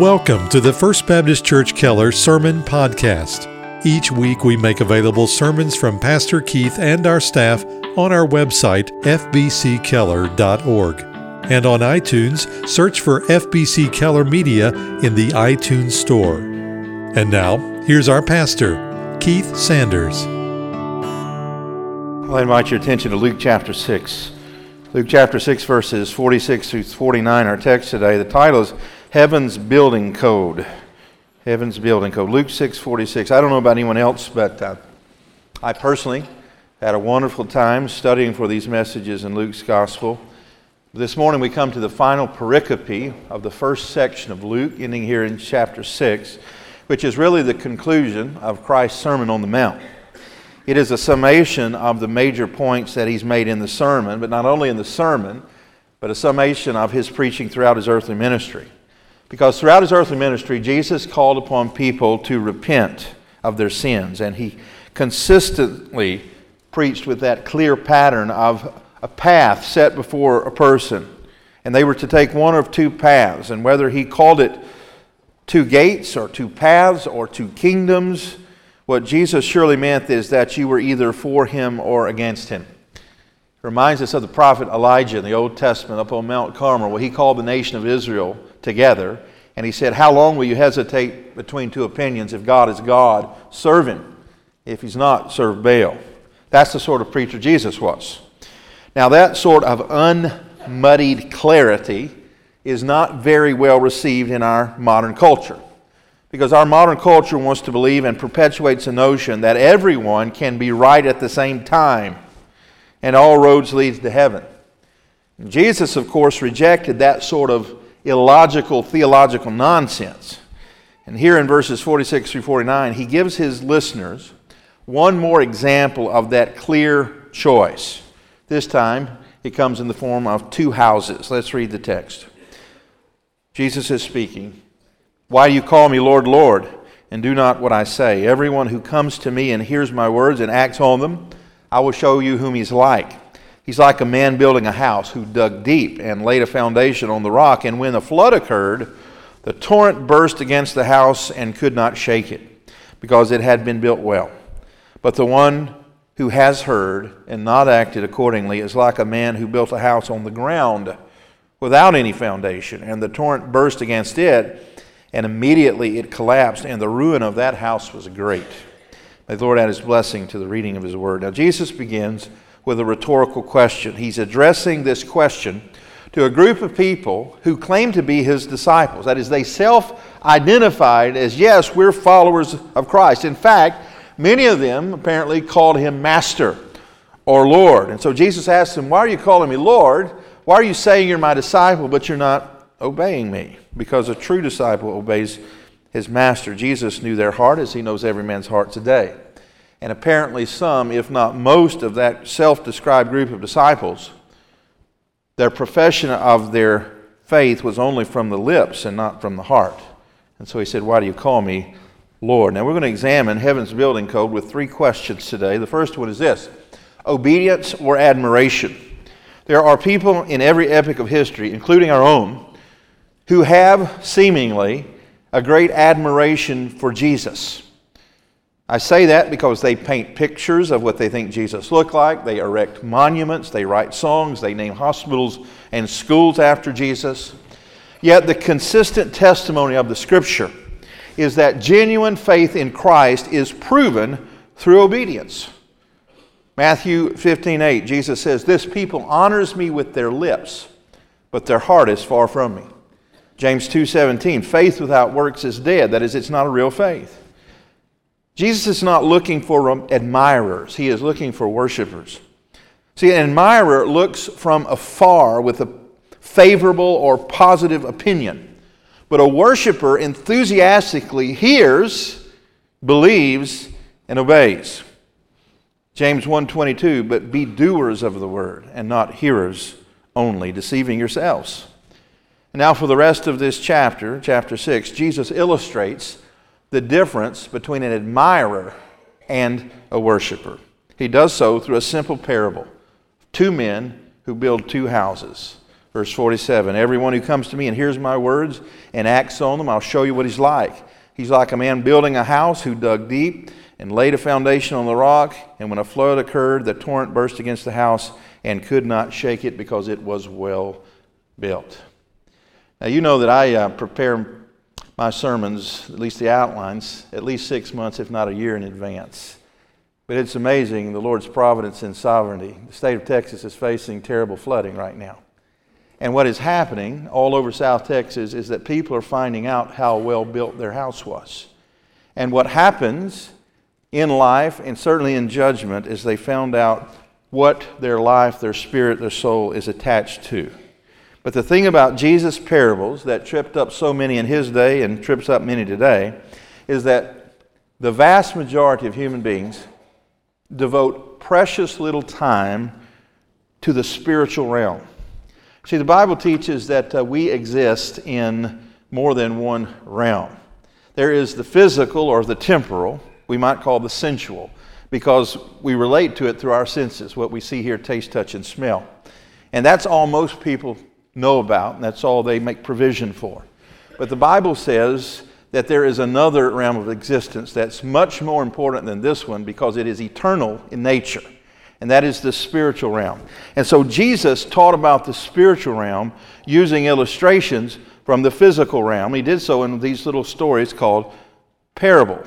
Welcome to the First Baptist Church Keller Sermon Podcast. Each week we make available sermons from Pastor Keith and our staff on our website, fbckeller.org. And on iTunes, search for FBC Keller Media in the iTunes Store. And now, here's our pastor, Keith Sanders. I'll invite your attention to Luke chapter 6. Luke chapter 6, verses 46 through 49, our text today. The title is Heaven's Building Code. Heaven's Building Code. Luke 6 46. I don't know about anyone else, but uh, I personally had a wonderful time studying for these messages in Luke's Gospel. This morning we come to the final pericope of the first section of Luke, ending here in chapter 6, which is really the conclusion of Christ's Sermon on the Mount. It is a summation of the major points that he's made in the sermon, but not only in the sermon, but a summation of his preaching throughout his earthly ministry. Because throughout his earthly ministry, Jesus called upon people to repent of their sins, and he consistently preached with that clear pattern of a path set before a person. And they were to take one of two paths, and whether he called it two gates or two paths or two kingdoms, what Jesus surely meant is that you were either for him or against him. It reminds us of the prophet Elijah in the Old Testament up on Mount Carmel, where he called the nation of Israel together. And he said, How long will you hesitate between two opinions? If God is God, serve him. If he's not, serve Baal. That's the sort of preacher Jesus was. Now, that sort of unmuddied clarity is not very well received in our modern culture. Because our modern culture wants to believe and perpetuates the notion that everyone can be right at the same time and all roads lead to heaven. Jesus, of course, rejected that sort of illogical theological nonsense. And here in verses 46 through 49, he gives his listeners one more example of that clear choice. This time, it comes in the form of two houses. Let's read the text. Jesus is speaking. Why do you call me Lord, Lord, and do not what I say? Everyone who comes to me and hears my words and acts on them, I will show you whom he's like. He's like a man building a house who dug deep and laid a foundation on the rock. And when the flood occurred, the torrent burst against the house and could not shake it, because it had been built well. But the one who has heard and not acted accordingly is like a man who built a house on the ground without any foundation. And the torrent burst against it, and immediately it collapsed, and the ruin of that house was great. May the Lord add his blessing to the reading of his word. Now, Jesus begins with a rhetorical question. He's addressing this question to a group of people who claim to be his disciples. That is, they self identified as, yes, we're followers of Christ. In fact, many of them apparently called him Master or Lord. And so Jesus asked them, Why are you calling me Lord? Why are you saying you're my disciple, but you're not obeying me? Because a true disciple obeys his master. Jesus knew their heart as he knows every man's heart today. And apparently, some, if not most, of that self described group of disciples, their profession of their faith was only from the lips and not from the heart. And so he said, Why do you call me Lord? Now we're going to examine heaven's building code with three questions today. The first one is this obedience or admiration. There are people in every epoch of history, including our own, who have seemingly a great admiration for Jesus. I say that because they paint pictures of what they think Jesus looked like. They erect monuments, they write songs, they name hospitals and schools after Jesus. Yet the consistent testimony of the Scripture is that genuine faith in Christ is proven through obedience. Matthew 15 8, Jesus says, This people honors me with their lips, but their heart is far from me. James 2 17, faith without works is dead. That is, it's not a real faith. Jesus is not looking for admirers, he is looking for worshipers. See, an admirer looks from afar with a favorable or positive opinion, but a worshiper enthusiastically hears, believes, and obeys. James 1:22 but be doers of the word and not hearers only deceiving yourselves. Now for the rest of this chapter, chapter 6, Jesus illustrates the difference between an admirer and a worshiper. He does so through a simple parable two men who build two houses. Verse 47 Everyone who comes to me and hears my words and acts on them, I'll show you what he's like. He's like a man building a house who dug deep and laid a foundation on the rock. And when a flood occurred, the torrent burst against the house and could not shake it because it was well built. Now, you know that I uh, prepare my sermons, at least the outlines, at least six months, if not a year in advance. But it's amazing the Lord's providence and sovereignty. The state of Texas is facing terrible flooding right now. And what is happening all over South Texas is that people are finding out how well built their house was. And what happens in life, and certainly in judgment, is they found out what their life, their spirit, their soul is attached to. But the thing about Jesus' parables that tripped up so many in his day and trips up many today is that the vast majority of human beings devote precious little time to the spiritual realm. See, the Bible teaches that uh, we exist in more than one realm. There is the physical or the temporal, we might call the sensual, because we relate to it through our senses, what we see, hear, taste, touch, and smell. And that's all most people know about, and that's all they make provision for. But the Bible says that there is another realm of existence that's much more important than this one because it is eternal in nature, and that is the spiritual realm. And so Jesus taught about the spiritual realm using illustrations from the physical realm. He did so in these little stories called parables.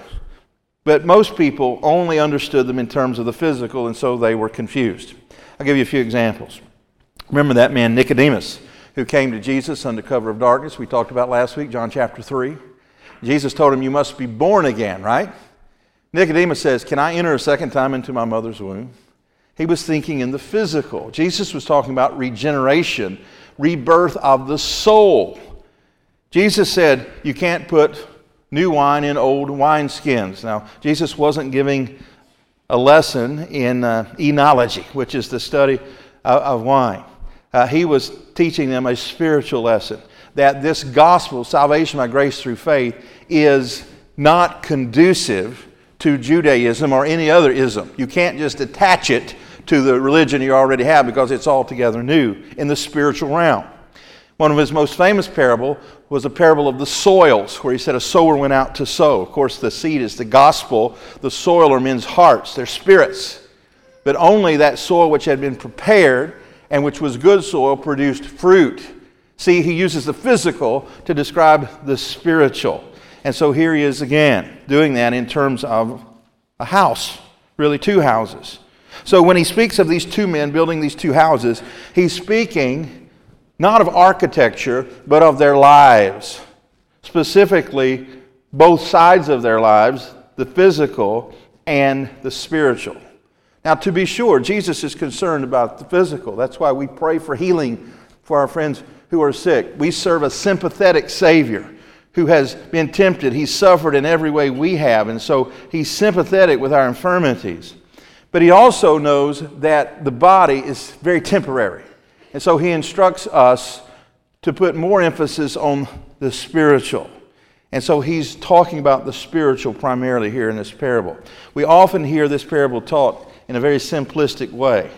But most people only understood them in terms of the physical, and so they were confused. I'll give you a few examples. Remember that man Nicodemus who came to Jesus under cover of darkness. We talked about last week, John chapter 3. Jesus told him, You must be born again, right? Nicodemus says, Can I enter a second time into my mother's womb? He was thinking in the physical. Jesus was talking about regeneration, rebirth of the soul. Jesus said, You can't put new wine in old wineskins. Now, Jesus wasn't giving a lesson in uh, enology, which is the study of, of wine uh, he was teaching them a spiritual lesson that this gospel, salvation by grace through faith, is not conducive to Judaism or any other ism. You can't just attach it to the religion you already have because it's altogether new in the spiritual realm. One of his most famous parable was a parable of the soils, where he said a sower went out to sow. Of course, the seed is the gospel. The soil are men's hearts, their spirits. But only that soil which had been prepared and which was good soil produced fruit. See, he uses the physical to describe the spiritual. And so here he is again, doing that in terms of a house, really two houses. So when he speaks of these two men building these two houses, he's speaking not of architecture, but of their lives. Specifically, both sides of their lives, the physical and the spiritual. Now, to be sure, Jesus is concerned about the physical. That's why we pray for healing for our friends who are sick. We serve a sympathetic Savior who has been tempted. He's suffered in every way we have, and so he's sympathetic with our infirmities. But he also knows that the body is very temporary. And so he instructs us to put more emphasis on the spiritual. And so he's talking about the spiritual primarily here in this parable. We often hear this parable taught in a very simplistic way,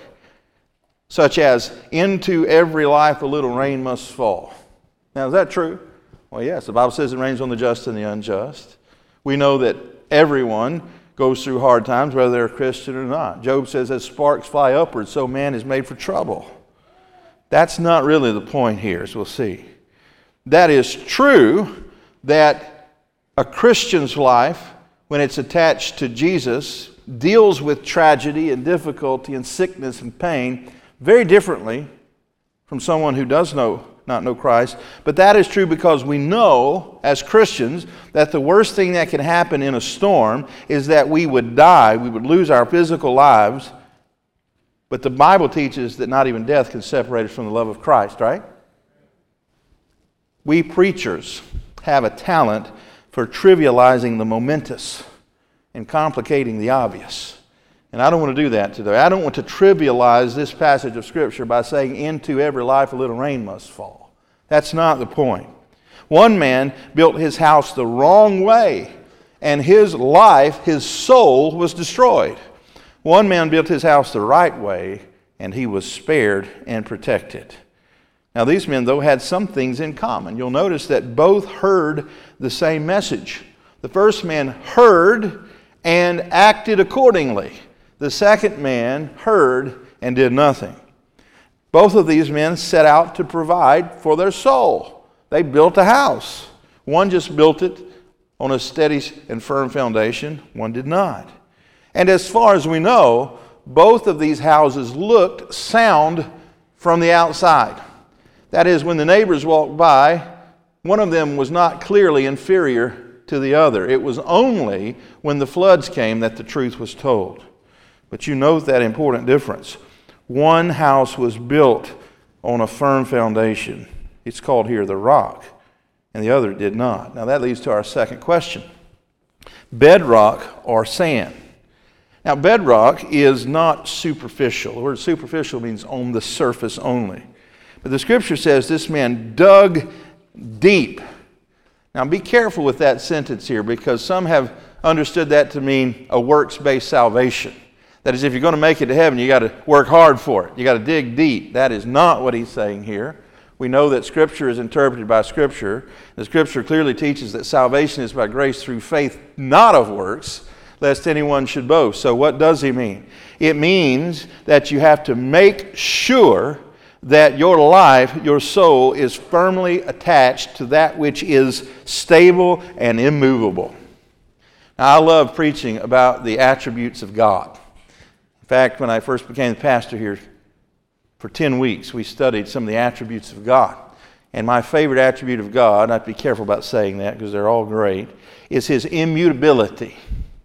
such as, Into every life a little rain must fall. Now, is that true? Well, yes. The Bible says it rains on the just and the unjust. We know that everyone goes through hard times, whether they're a Christian or not. Job says, As sparks fly upward, so man is made for trouble. That's not really the point here, as we'll see. That is true that a Christian's life, when it's attached to Jesus, deals with tragedy and difficulty and sickness and pain very differently from someone who does know not know Christ. But that is true because we know as Christians that the worst thing that can happen in a storm is that we would die, we would lose our physical lives. But the Bible teaches that not even death can separate us from the love of Christ, right? We preachers have a talent for trivializing the momentous and complicating the obvious. And I don't want to do that today. I don't want to trivialize this passage of Scripture by saying, Into every life a little rain must fall. That's not the point. One man built his house the wrong way, and his life, his soul, was destroyed. One man built his house the right way, and he was spared and protected. Now, these men, though, had some things in common. You'll notice that both heard the same message. The first man heard and acted accordingly. The second man heard and did nothing. Both of these men set out to provide for their soul. They built a house. One just built it on a steady and firm foundation, one did not. And as far as we know, both of these houses looked sound from the outside. That is, when the neighbors walked by, one of them was not clearly inferior to the other. It was only when the floods came that the truth was told. But you note that important difference. One house was built on a firm foundation. It's called here the rock, and the other did not. Now that leads to our second question bedrock or sand. Now, bedrock is not superficial. The word superficial means on the surface only. But the scripture says this man dug deep. Now, be careful with that sentence here because some have understood that to mean a works based salvation. That is, if you're going to make it to heaven, you got to work hard for it. You got to dig deep. That is not what he's saying here. We know that Scripture is interpreted by Scripture. The Scripture clearly teaches that salvation is by grace through faith, not of works lest anyone should boast. So, what does he mean? It means that you have to make sure that your life, your soul, is firmly attached to that which is stable and immovable. Now, I love preaching about the attributes of God. In fact, when I first became the pastor here, for 10 weeks, we studied some of the attributes of God. And my favorite attribute of God, I have to be careful about saying that because they're all great, is his immutability.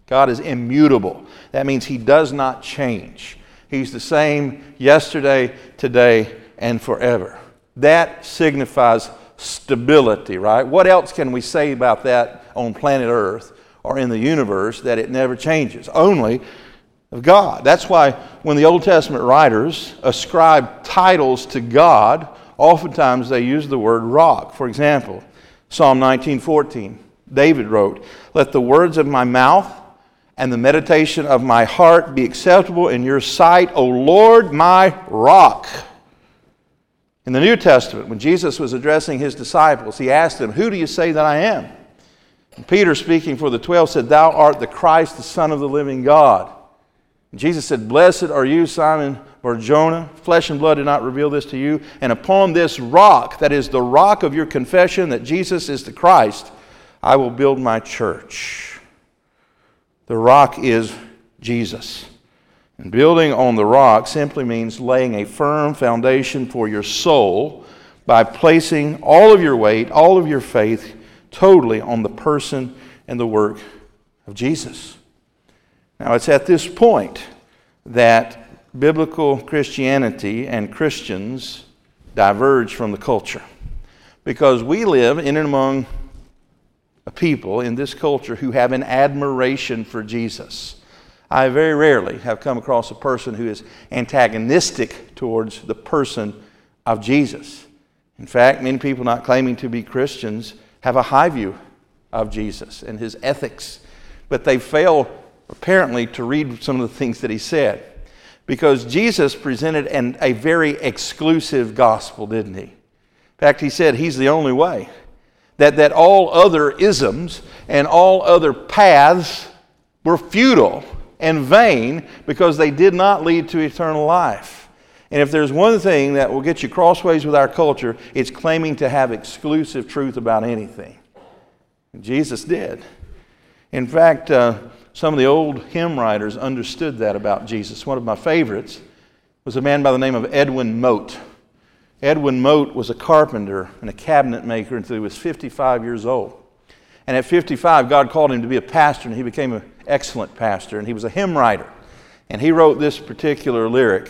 God is immutable. That means He does not change. He's the same yesterday, today, and forever. That signifies stability, right? What else can we say about that on planet Earth or in the universe that it never changes? Only of God. That's why when the Old Testament writers ascribe titles to God, oftentimes they use the word rock. For example, Psalm 19:14, David wrote, "Let the words of my mouth and the meditation of my heart be acceptable in your sight, O Lord, my rock. In the New Testament, when Jesus was addressing his disciples, he asked them, Who do you say that I am? And Peter, speaking for the twelve, said, Thou art the Christ, the Son of the living God. And Jesus said, Blessed are you, Simon Barjona. Flesh and blood did not reveal this to you. And upon this rock, that is the rock of your confession that Jesus is the Christ, I will build my church the rock is Jesus. And building on the rock simply means laying a firm foundation for your soul by placing all of your weight, all of your faith totally on the person and the work of Jesus. Now, it's at this point that biblical Christianity and Christians diverge from the culture because we live in and among a people in this culture who have an admiration for Jesus. I very rarely have come across a person who is antagonistic towards the person of Jesus. In fact, many people not claiming to be Christians have a high view of Jesus and his ethics, but they fail apparently to read some of the things that he said. Because Jesus presented an, a very exclusive gospel, didn't he? In fact, he said he's the only way that, that all other isms and all other paths were futile and vain because they did not lead to eternal life. And if there's one thing that will get you crossways with our culture, it's claiming to have exclusive truth about anything. Jesus did. In fact, uh, some of the old hymn writers understood that about Jesus. One of my favorites was a man by the name of Edwin Mote. Edwin Mote was a carpenter and a cabinet maker until he was 55 years old. And at 55, God called him to be a pastor, and he became an excellent pastor. And he was a hymn writer. And he wrote this particular lyric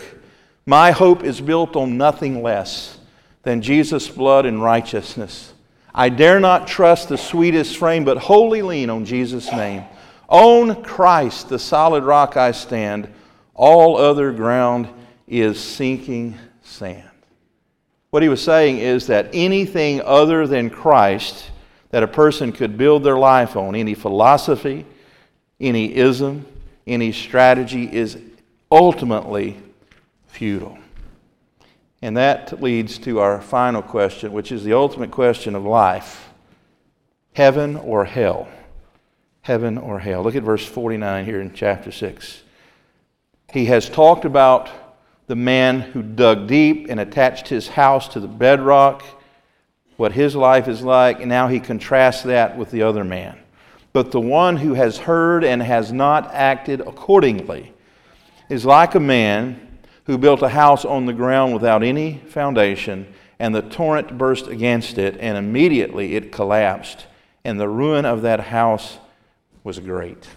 My hope is built on nothing less than Jesus' blood and righteousness. I dare not trust the sweetest frame, but wholly lean on Jesus' name. On Christ, the solid rock I stand. All other ground is sinking sand. What he was saying is that anything other than Christ that a person could build their life on, any philosophy, any ism, any strategy, is ultimately futile. And that leads to our final question, which is the ultimate question of life heaven or hell? Heaven or hell? Look at verse 49 here in chapter 6. He has talked about the man who dug deep and attached his house to the bedrock, what his life is like, and now he contrasts that with the other man. But the one who has heard and has not acted accordingly is like a man who built a house on the ground without any foundation, and the torrent burst against it, and immediately it collapsed, and the ruin of that house was great.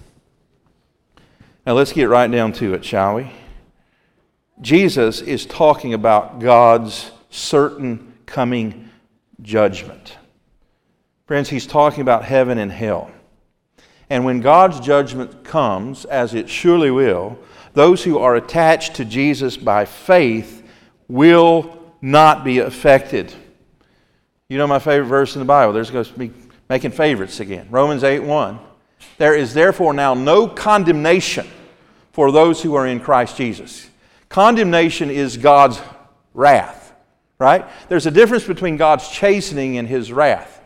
Now let's get right down to it, shall we? Jesus is talking about God's certain coming judgment. Friends, he's talking about heaven and hell. And when God's judgment comes, as it surely will, those who are attached to Jesus by faith will not be affected. You know my favorite verse in the Bible. There's going to be making favorites again. Romans 8 1. There is therefore now no condemnation for those who are in Christ Jesus. Condemnation is God's wrath, right? There's a difference between God's chastening and his wrath.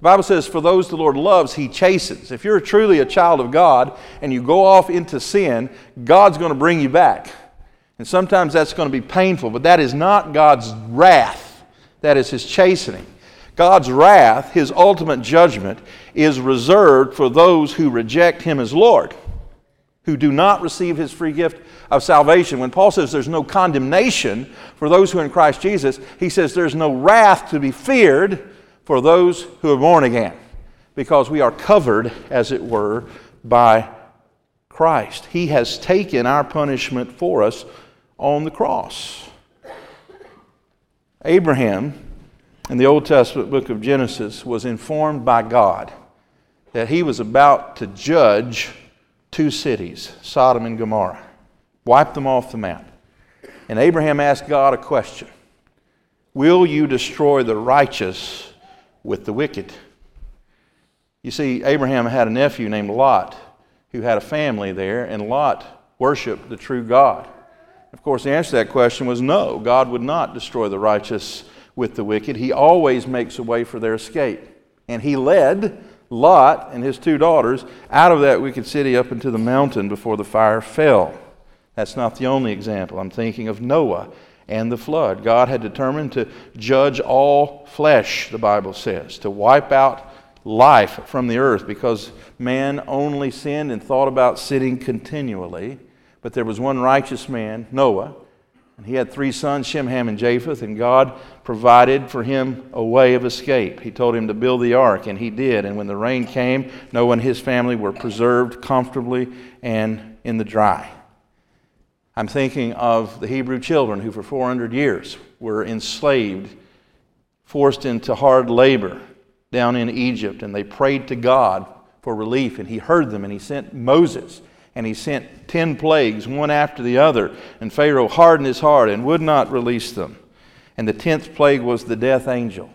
The Bible says, For those the Lord loves, he chastens. If you're truly a child of God and you go off into sin, God's going to bring you back. And sometimes that's going to be painful, but that is not God's wrath, that is his chastening. God's wrath, his ultimate judgment, is reserved for those who reject him as Lord, who do not receive his free gift of salvation. When Paul says there's no condemnation for those who are in Christ Jesus, he says there's no wrath to be feared for those who are born again, because we are covered, as it were, by Christ. He has taken our punishment for us on the cross. Abraham in the Old Testament book of Genesis was informed by God that he was about to judge two cities, Sodom and Gomorrah, wipe them off the map. And Abraham asked God a question Will you destroy the righteous with the wicked? You see, Abraham had a nephew named Lot who had a family there, and Lot worshiped the true God. Of course, the answer to that question was no, God would not destroy the righteous with the wicked. He always makes a way for their escape. And he led Lot and his two daughters out of that wicked city up into the mountain before the fire fell. That's not the only example. I'm thinking of Noah and the flood. God had determined to judge all flesh, the Bible says, to wipe out life from the earth because man only sinned and thought about sinning continually. But there was one righteous man, Noah, and he had three sons, Shem, Ham, and Japheth, and God provided for him a way of escape. He told him to build the ark, and he did. And when the rain came, Noah and his family were preserved comfortably and in the dry. I'm thinking of the Hebrew children who, for 400 years, were enslaved, forced into hard labor down in Egypt, and they prayed to God for relief, and He heard them, and He sent Moses and he sent ten plagues, one after the other. And Pharaoh hardened his heart and would not release them. And the tenth plague was the death angel.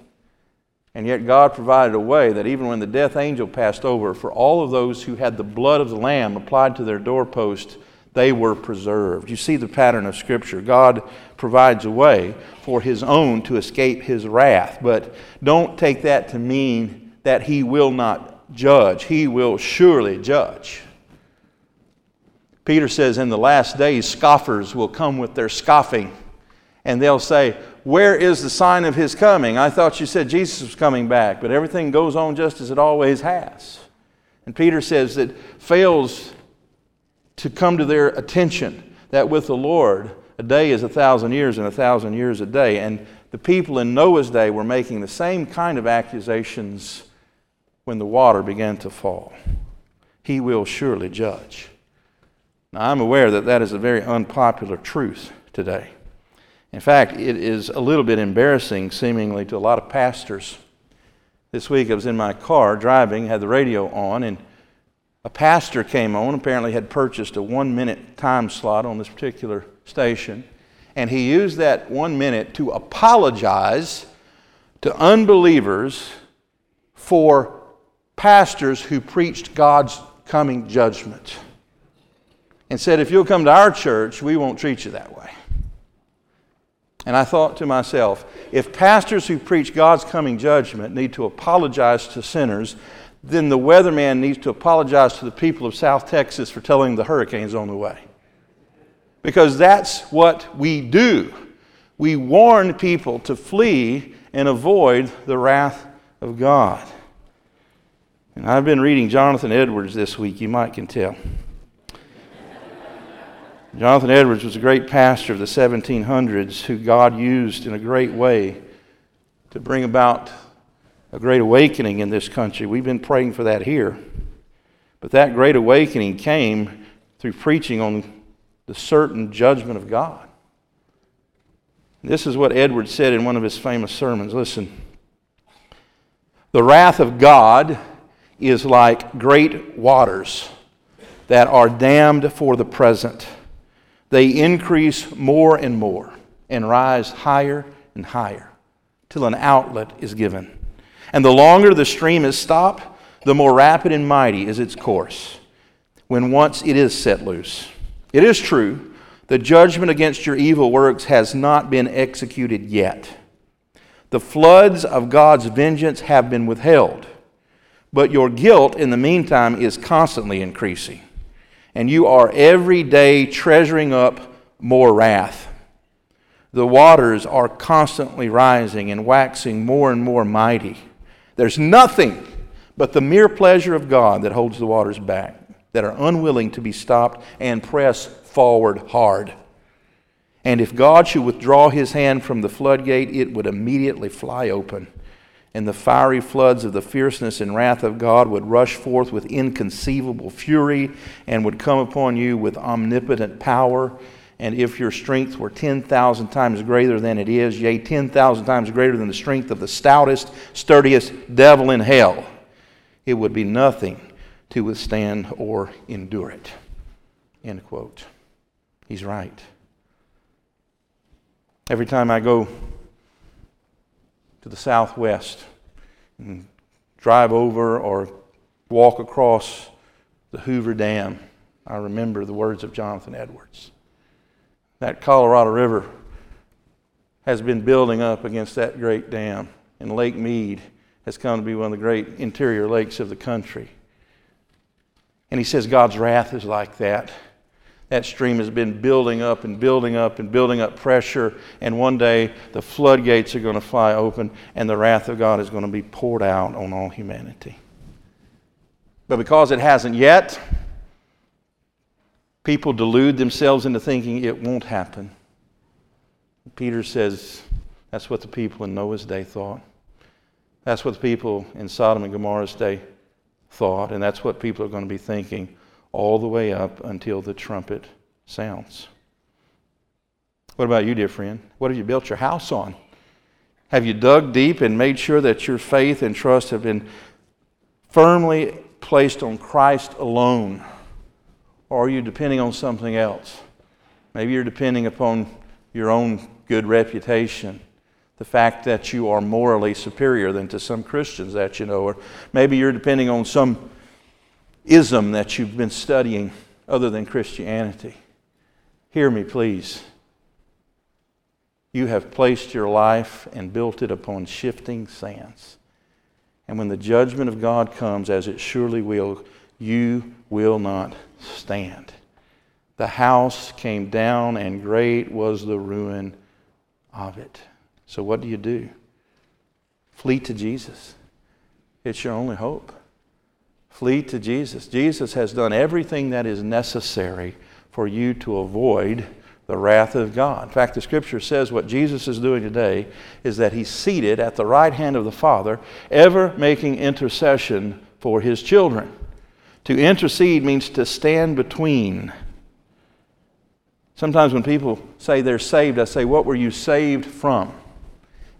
And yet God provided a way that even when the death angel passed over, for all of those who had the blood of the Lamb applied to their doorpost, they were preserved. You see the pattern of Scripture. God provides a way for His own to escape His wrath. But don't take that to mean that He will not judge, He will surely judge. Peter says, In the last days, scoffers will come with their scoffing, and they'll say, Where is the sign of his coming? I thought you said Jesus was coming back, but everything goes on just as it always has. And Peter says that fails to come to their attention that with the Lord, a day is a thousand years, and a thousand years a day. And the people in Noah's day were making the same kind of accusations when the water began to fall. He will surely judge. Now, I'm aware that that is a very unpopular truth today. In fact, it is a little bit embarrassing, seemingly, to a lot of pastors. This week I was in my car driving, had the radio on, and a pastor came on, apparently had purchased a one minute time slot on this particular station, and he used that one minute to apologize to unbelievers for pastors who preached God's coming judgment and said, If you'll come to our church, we won't treat you that way. And I thought to myself, if pastors who preach God's coming judgment need to apologize to sinners, then the weatherman needs to apologize to the people of South Texas for telling the hurricane's on the way. Because that's what we do. We warn people to flee and avoid the wrath of God. And I've been reading Jonathan Edwards this week, you might can tell. Jonathan Edwards was a great pastor of the 1700s who God used in a great way to bring about a great awakening in this country. We've been praying for that here. But that great awakening came through preaching on the certain judgment of God. This is what Edwards said in one of his famous sermons. Listen. The wrath of God is like great waters that are dammed for the present they increase more and more and rise higher and higher till an outlet is given. And the longer the stream is stopped, the more rapid and mighty is its course when once it is set loose. It is true, the judgment against your evil works has not been executed yet. The floods of God's vengeance have been withheld, but your guilt in the meantime is constantly increasing and you are every day treasuring up more wrath. The waters are constantly rising and waxing more and more mighty. There's nothing but the mere pleasure of God that holds the waters back, that are unwilling to be stopped and press forward hard. And if God should withdraw his hand from the floodgate, it would immediately fly open and the fiery floods of the fierceness and wrath of God would rush forth with inconceivable fury and would come upon you with omnipotent power. And if your strength were 10,000 times greater than it is, yea, 10,000 times greater than the strength of the stoutest, sturdiest devil in hell, it would be nothing to withstand or endure it. End quote. He's right. Every time I go to the southwest and drive over or walk across the Hoover Dam, I remember the words of Jonathan Edwards. That Colorado River has been building up against that great dam, and Lake Mead has come to be one of the great interior lakes of the country. And he says God's wrath is like that that stream has been building up and building up and building up pressure, and one day the floodgates are going to fly open and the wrath of God is going to be poured out on all humanity. But because it hasn't yet, people delude themselves into thinking it won't happen. Peter says that's what the people in Noah's day thought. That's what the people in Sodom and Gomorrah's day thought, and that's what people are going to be thinking all the way up until the trumpet sounds. What about you, dear friend? What have you built your house on? Have you dug deep and made sure that your faith and trust have been firmly placed on Christ alone? Or are you depending on something else? Maybe you're depending upon your own good reputation, the fact that you are morally superior than to some Christians that you know, or maybe you're depending on some ism that you've been studying other than Christianity. Hear me, please. You have placed your life and built it upon shifting sands. And when the judgment of God comes, as it surely will, you will not stand. The house came down, and great was the ruin of it. So, what do you do? Flee to Jesus. It's your only hope. Flee to Jesus. Jesus has done everything that is necessary for you to avoid the wrath of God. In fact, the scripture says what Jesus is doing today is that he's seated at the right hand of the Father, ever making intercession for his children. To intercede means to stand between. Sometimes when people say they're saved, I say, What were you saved from?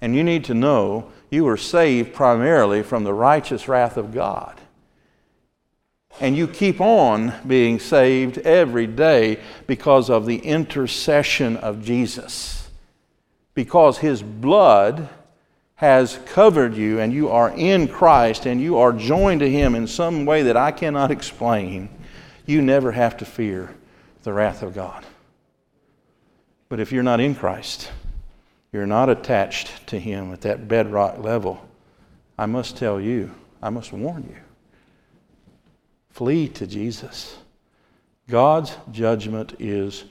And you need to know you were saved primarily from the righteous wrath of God. And you keep on being saved every day because of the intercession of Jesus. Because his blood has covered you and you are in Christ and you are joined to him in some way that I cannot explain, you never have to fear the wrath of God. But if you're not in Christ, you're not attached to Him at that bedrock level, I must tell you, I must warn you. Flee to Jesus. God's judgment is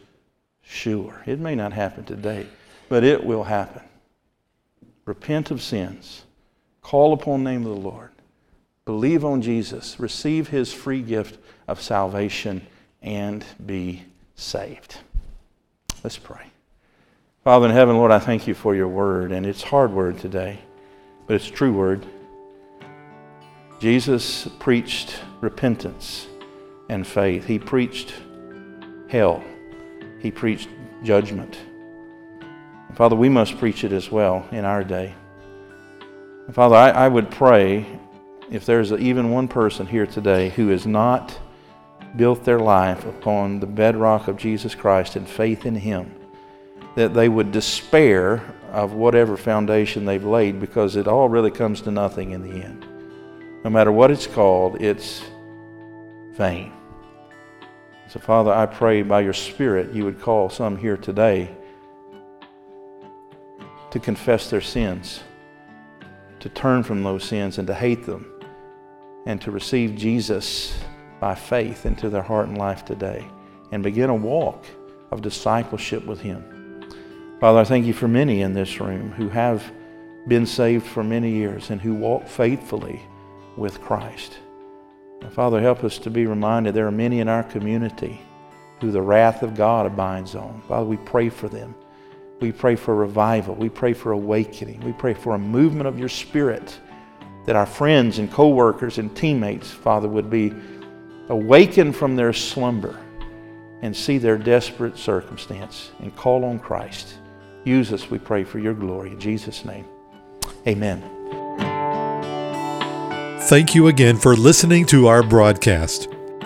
sure. It may not happen today, but it will happen. Repent of sins. Call upon the name of the Lord. Believe on Jesus. Receive his free gift of salvation and be saved. Let's pray. Father in heaven, Lord, I thank you for your word, and it's hard word today, but it's true word. Jesus preached repentance and faith. He preached hell. He preached judgment. Father, we must preach it as well in our day. And Father, I, I would pray if there's even one person here today who has not built their life upon the bedrock of Jesus Christ and faith in Him, that they would despair of whatever foundation they've laid because it all really comes to nothing in the end. No matter what it's called, it's vain. So, Father, I pray by your Spirit you would call some here today to confess their sins, to turn from those sins and to hate them, and to receive Jesus by faith into their heart and life today and begin a walk of discipleship with Him. Father, I thank you for many in this room who have been saved for many years and who walk faithfully with Christ. Father, help us to be reminded there are many in our community who the wrath of God abides on. Father, we pray for them. We pray for revival. We pray for awakening. We pray for a movement of your spirit that our friends and co-workers and teammates, Father, would be awakened from their slumber and see their desperate circumstance and call on Christ. Use us, we pray, for your glory. In Jesus' name, amen. Thank you again for listening to our broadcast.